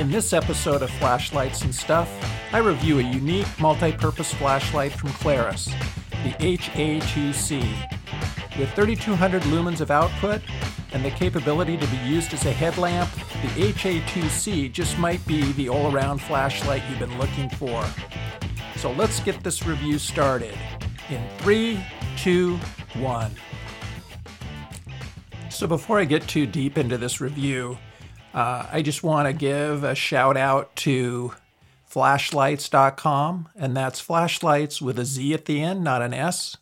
In this episode of Flashlights and Stuff, I review a unique multi purpose flashlight from Klarus, the HA2C. With 3200 lumens of output and the capability to be used as a headlamp, the HA2C just might be the all around flashlight you've been looking for. So let's get this review started. In three, two, one. So before I get too deep into this review, uh, I just want to give a shout out to flashlightz.com, and that's flashlights with a Z at the end, not an S.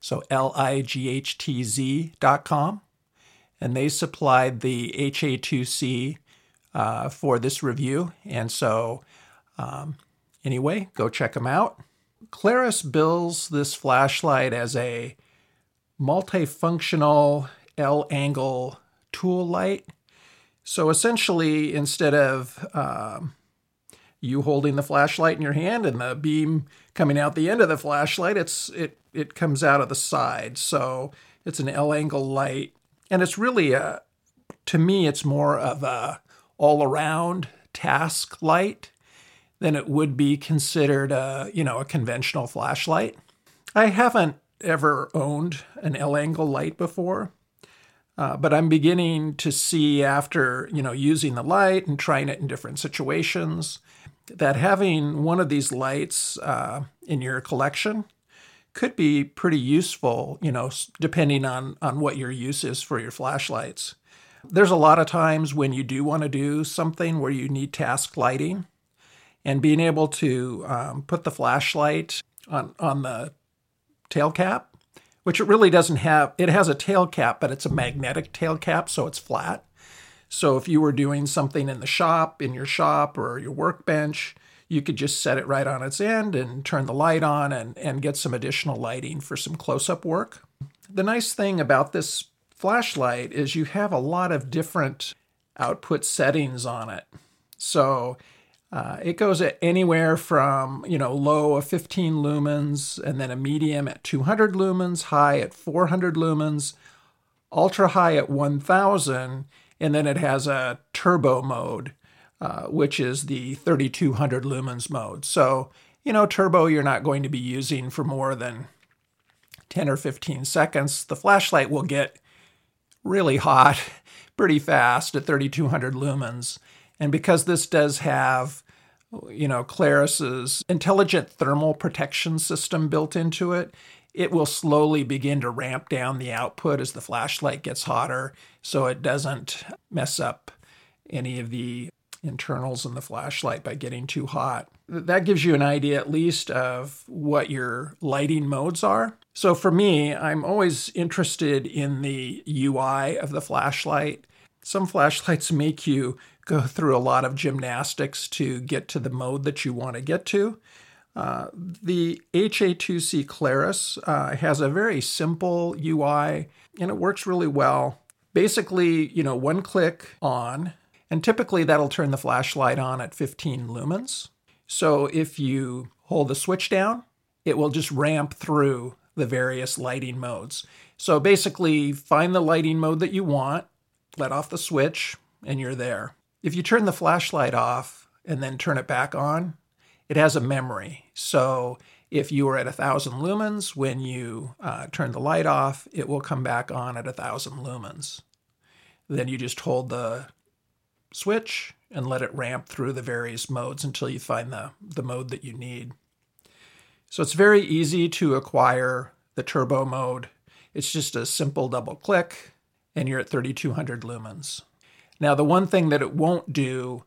So L I G H T Z.com. And they supplied the HA2C uh, for this review. And so, um, anyway, go check them out. Klarus bills this flashlight as a multifunctional L angle tool light. So essentially, instead of um, you holding the flashlight in your hand and the beam coming out the end of the flashlight, it's it it comes out of the side. So it's an L angle light, and it's really a to me it's more of a all around task light than it would be considered a you know a conventional flashlight. I haven't ever owned an L angle light before. Uh, but I'm beginning to see after you know using the light and trying it in different situations that having one of these lights uh, in your collection could be pretty useful. You know, depending on on what your use is for your flashlights. There's a lot of times when you do want to do something where you need task lighting, and being able to um, put the flashlight on on the tail cap which it really doesn't have. It has a tail cap, but it's a magnetic tail cap, so it's flat. So if you were doing something in the shop, in your shop or your workbench, you could just set it right on its end and turn the light on and, and get some additional lighting for some close up work. The nice thing about this flashlight is you have a lot of different output settings on it. So uh, it goes at anywhere from you know low of 15 lumens and then a medium at 200 lumens, high at 400 lumens, ultra high at 1000, and then it has a turbo mode, uh, which is the 3200 lumens mode. So you know turbo you're not going to be using for more than 10 or 15 seconds. The flashlight will get really hot pretty fast at 3200 lumens and because this does have, you know, Klarus's intelligent thermal protection system built into it, it will slowly begin to ramp down the output as the flashlight gets hotter so it doesn't mess up any of the internals in the flashlight by getting too hot. That gives you an idea, at least, of what your lighting modes are. So, for me, I'm always interested in the UI of the flashlight. Some flashlights make you go through a lot of gymnastics to get to the mode that you want to get to. Uh, the HA2C Klarus uh, has a very simple UI and it works really well. Basically, you know, one click on, and typically that'll turn the flashlight on at 15 lumens. So if you hold the switch down, it will just ramp through the various lighting modes. So basically, find the lighting mode that you want, let off the switch, and you're there. If you turn the flashlight off and then turn it back on, it has a memory. So if you were at 1,000 lumens, when you uh, turn the light off, it will come back on at 1,000 lumens. Then you just hold the switch and let it ramp through the various modes until you find the, the mode that you need. So it's very easy to acquire the turbo mode. It's just a simple double click, and you're at 3200 lumens. Now, the one thing that it won't do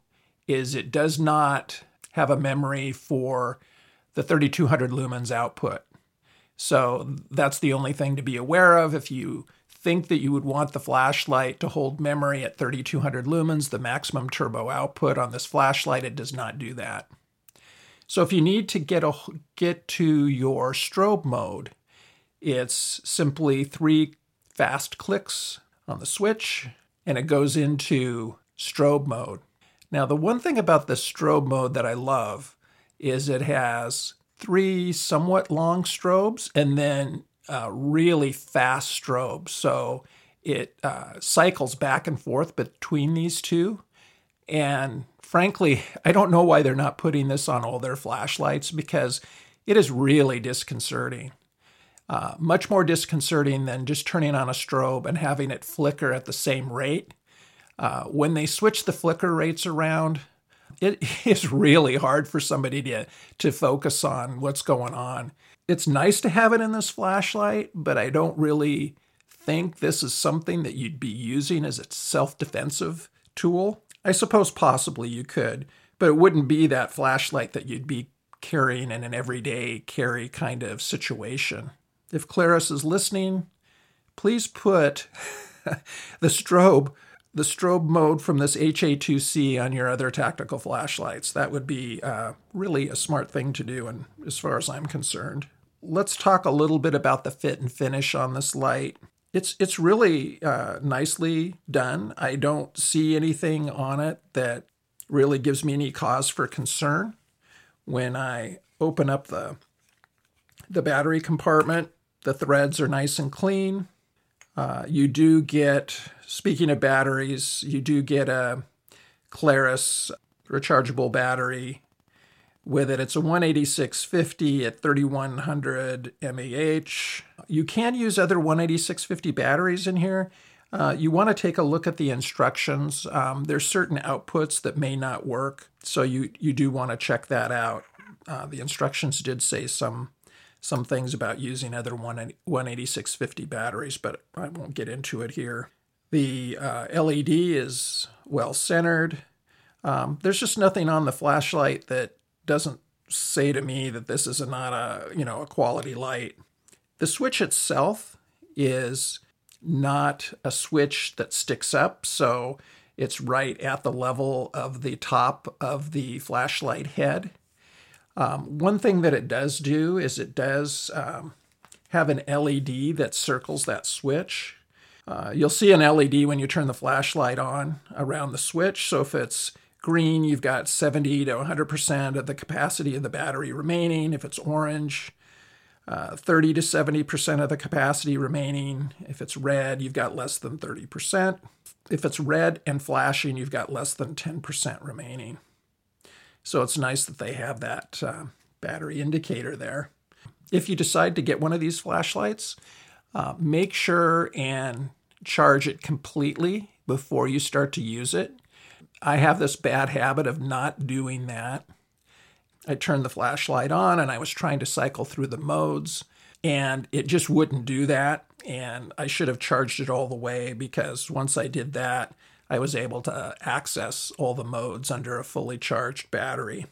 is it does not have a memory for the 3200 lumens output. So that's the only thing to be aware of. If you think that you would want the flashlight to hold memory at 3200 lumens, the maximum turbo output on this flashlight, it does not do that. So if you need to get a get to your strobe mode, it's simply three fast clicks on the switch and it goes into strobe mode. Now, the one thing about the strobe mode that I love is it has three somewhat long strobes and then uh, really fast strobes. So it uh, cycles back and forth between these two. And frankly, I don't know why they're not putting this on all their flashlights because it is really disconcerting. Uh, much more disconcerting than just turning on a strobe and having it flicker at the same rate. Uh, when they switch the flicker rates around, it is really hard for somebody to, to focus on what's going on. It's nice to have it in this flashlight, but I don't really think this is something that you'd be using as a self defensive tool. I suppose possibly you could, but it wouldn't be that flashlight that you'd be carrying in an everyday carry kind of situation. If Klarus is listening, please put the strobe the strobe mode from this HA2C on your other tactical flashlights. That would be uh, really a smart thing to do, and as far as I'm concerned. Let's talk a little bit about the fit and finish on this light. It's it's really uh, nicely done. I don't see anything on it that really gives me any cause for concern. When I open up the the battery compartment, the threads are nice and clean. Uh, you do get, speaking of batteries, you do get a Klarus rechargeable battery with it. It's a 18650 at 3100 mAh. You can use other 18650 batteries in here. Uh, you want to take a look at the instructions. Um, there's certain outputs that may not work, so you you do want to check that out. Uh, the instructions did say some some things about using other 18650 batteries, but I won't get into it here. The uh, LED is well centered. Um, there's just nothing on the flashlight that doesn't say to me that this is not a you know a quality light. The switch itself is not a switch that sticks up, so it's right at the level of the top of the flashlight head. Um, one thing that it does do is it does um, have an LED that circles that switch. Uh, you'll see an LED when you turn the flashlight on around the switch. So if it's green, you've got 70 to 100% of the capacity of the battery remaining. If it's orange, uh, 30 to 70% of the capacity remaining. If it's red, you've got less than 30%. If it's red and flashing, you've got less than 10% remaining. So it's nice that they have that uh, battery indicator there. If you decide to get one of these flashlights, uh, make sure and charge it completely before you start to use it. I have this bad habit of not doing that. I turned the flashlight on and I was trying to cycle through the modes, and it just wouldn't do that. And I should have charged it all the way because once I did that, I was able to access all the modes under a fully charged battery.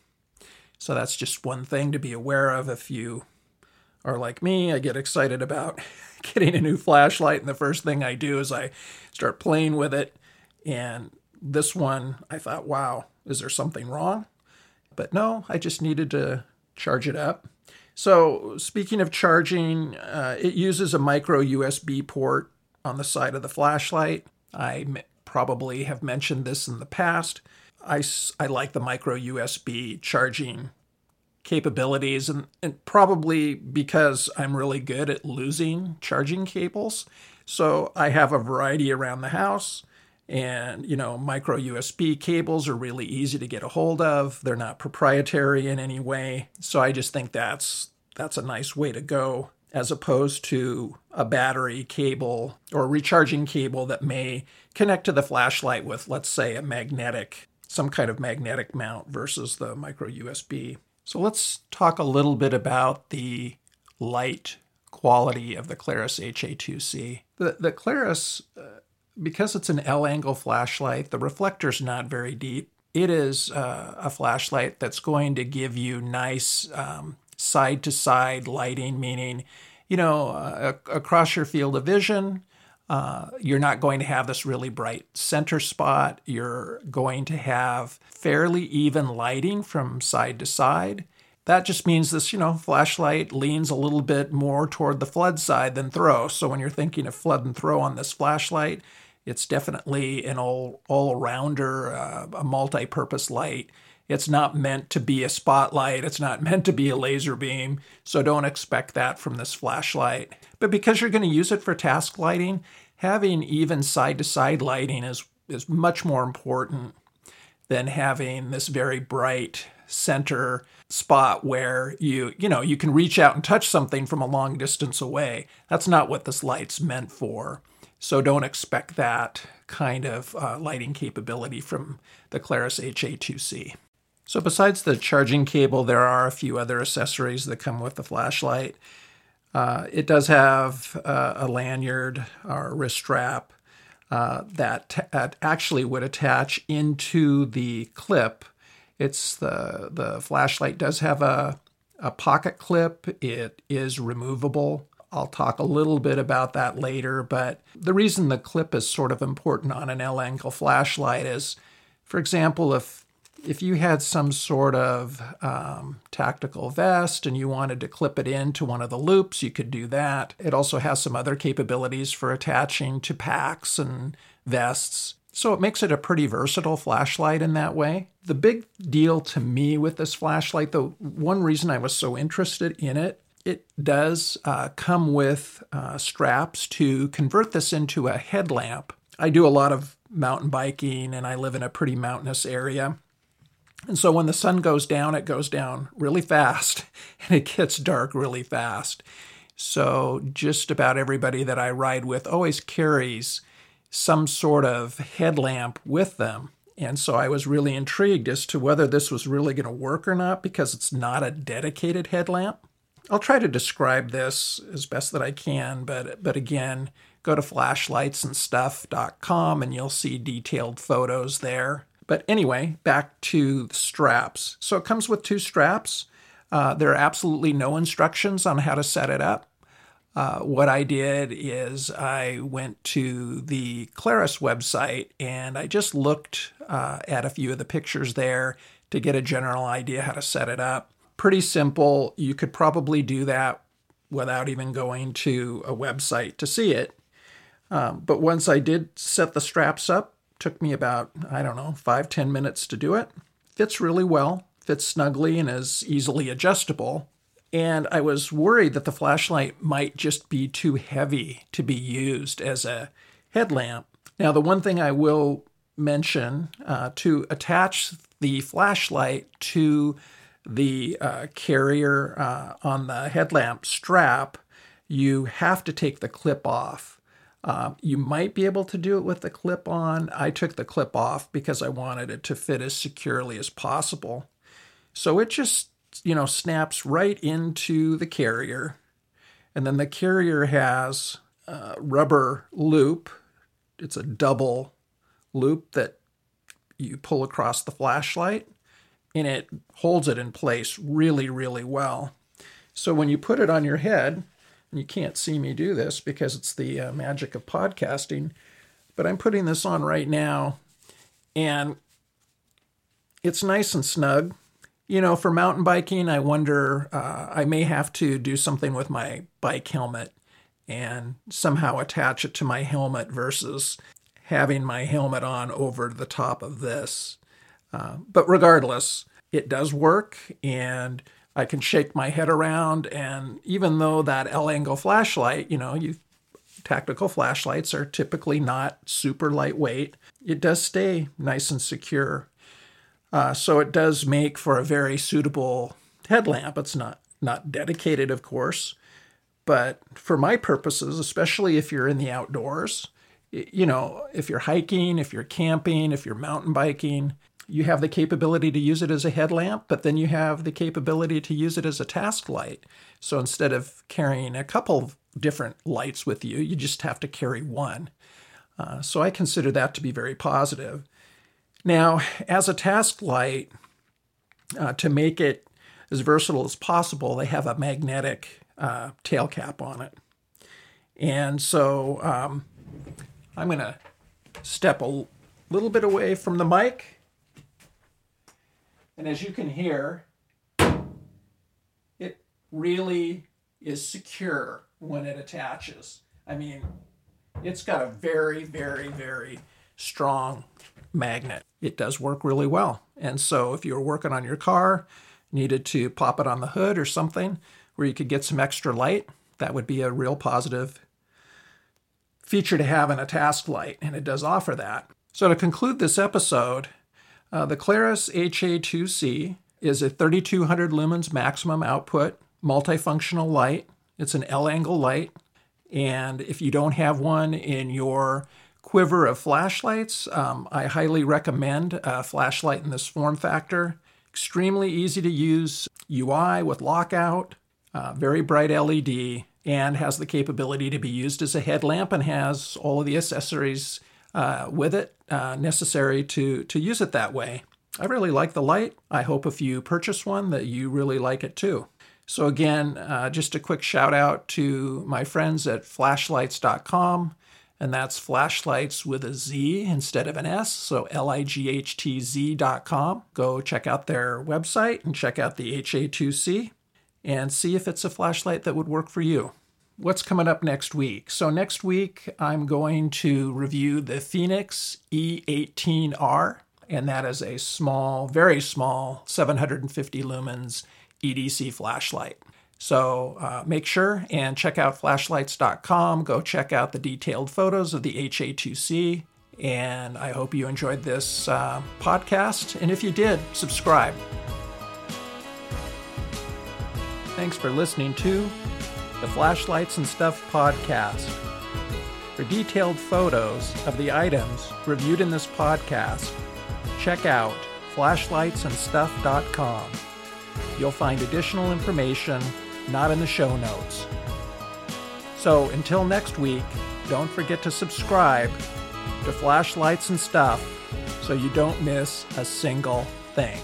So that's just one thing to be aware of if you are like me. I get excited about getting a new flashlight, and the first thing I do is I start playing with it. And this one, I thought, wow, is there something wrong? But no, I just needed to charge it up. So, speaking of charging, uh, it uses a micro USB port on the side of the flashlight. I probably have mentioned this in the past. I, I like the micro USB charging capabilities, and, and probably because I'm really good at losing charging cables. So I have a variety around the house. And, you know, micro USB cables are really easy to get a hold of. They're not proprietary in any way. So I just think that's that's a nice way to go as opposed to a battery cable or recharging cable that may connect to the flashlight with, let's say, a magnetic, some kind of magnetic mount versus the micro USB. So let's talk a little bit about the light quality of the Klarus HA2C. The, the Klarus, uh, because it's an L angle flashlight, the reflector's not very deep. It is uh, a flashlight that's going to give you nice side to side lighting, meaning, you know, uh, across your field of vision, uh, you're not going to have this really bright center spot. You're going to have fairly even lighting from side to side. That just means this, you know, flashlight leans a little bit more toward the flood side than throw. So when you're thinking of flood and throw on this flashlight, it's definitely an all all rounder, uh, a multi-purpose light. It's not meant to be a spotlight. It's not meant to be a laser beam. So don't expect that from this flashlight. But because you're going to use it for task lighting, having even side to side lighting is, is much more important than having this very bright center spot where you you know you can reach out and touch something from a long distance away that's not what this light's meant for so don't expect that kind of uh, lighting capability from the klarus ha2c so besides the charging cable there are a few other accessories that come with the flashlight uh, it does have uh, a lanyard or wrist strap uh, that t- actually would attach into the clip. It's the the flashlight does have a a pocket clip. It is removable. I'll talk a little bit about that later, but the reason the clip is sort of important on an L angle flashlight is, for example, if if you had some sort of um, tactical vest and you wanted to clip it into one of the loops, you could do that. It also has some other capabilities for attaching to packs and vests. So it makes it a pretty versatile flashlight in that way. The big deal to me with this flashlight, the one reason I was so interested in it, it does uh, come with uh, straps to convert this into a headlamp. I do a lot of mountain biking and I live in a pretty mountainous area. And so when the sun goes down, it goes down really fast and it gets dark really fast. So just about everybody that I ride with always carries some sort of headlamp with them. And so I was really intrigued as to whether this was really going to work or not because it's not a dedicated headlamp. I'll try to describe this as best that I can, but but again, go to flashlightsandstuff.com and you'll see detailed photos there. But anyway, back to the straps. So it comes with two straps. Uh, there are absolutely no instructions on how to set it up. Uh, what I did is I went to the Klarus website and I just looked uh, at a few of the pictures there to get a general idea how to set it up. Pretty simple. You could probably do that without even going to a website to see it. Um, but once I did set the straps up, Took me about, I don't know, five, ten minutes to do it. Fits really well, fits snugly, and is easily adjustable. And I was worried that the flashlight might just be too heavy to be used as a headlamp. Now, the one thing I will mention uh, to attach the flashlight to the uh, carrier uh, on the headlamp strap, you have to take the clip off. Uh, you might be able to do it with the clip on. I took the clip off because I wanted it to fit as securely as possible. So it just, you know, snaps right into the carrier. And then the carrier has a rubber loop. It's a double loop that you pull across the flashlight and it holds it in place really, really well. So when you put it on your head, you can't see me do this because it's the uh, magic of podcasting, but I'm putting this on right now and it's nice and snug. You know, for mountain biking, I wonder, uh, I may have to do something with my bike helmet and somehow attach it to my helmet versus having my helmet on over the top of this. Uh, but regardless, it does work and I can shake my head around, and even though that L angle flashlight, you know, you tactical flashlights are typically not super lightweight, it does stay nice and secure. Uh, so it does make for a very suitable headlamp. It's not not dedicated, of course, but for my purposes, especially if you're in the outdoors, you know, if you're hiking, if you're camping, if you're mountain biking, you have the capability to use it as a headlamp, but then you have the capability to use it as a task light. So instead of carrying a couple different lights with you, you just have to carry one. Uh, so I consider that to be very positive. Now, as a task light, uh, to make it as versatile as possible, they have a magnetic uh, tail cap on it. And so um, I'm going to step a little bit away from the mic and as you can hear, it really is secure when it attaches. I mean, it's got a very, very, very strong magnet. It does work really well. And so if you were working on your car, needed to pop it on the hood or something where you could get some extra light, that would be a real positive feature to have in a task light, and it does offer that. So to conclude this episode, Uh, the Klarus HA2C is a 3200 lumens maximum output multifunctional light. It's an L angle light. And if you don't have one in your quiver of flashlights, um, I highly recommend a flashlight in this form factor. Extremely easy to use UI with lockout, uh, very bright LED, and has the capability to be used as a headlamp and has all of the accessories uh, with it uh, necessary to, to use it that way. I really like the light. I hope if you purchase one that you really like it too. So, again, uh, just a quick shout out to my friends at flashlightz.com, and that's flashlights with a Z instead of an S, so L I G H T Z.com. Go check out their website and check out the HA2C and see if it's a flashlight that would work for you. What's coming up next week? So, next week, I'm going to review the Fenix E18R, and that is a small, very small 750 lumens EDC flashlight. So uh, make sure and check out flashlightz.com. Go check out the detailed photos of the HA2C. And I hope you enjoyed this uh, podcast. And if you did, subscribe. Thanks for listening to the Flashlights and Stuff podcast. For detailed photos of the items reviewed in this podcast, check out flashlightsandstuff.com you'll find additional information not in the show notes. So until next week, don't forget to subscribe to Flashlights and Stuff so you don't miss a single thing.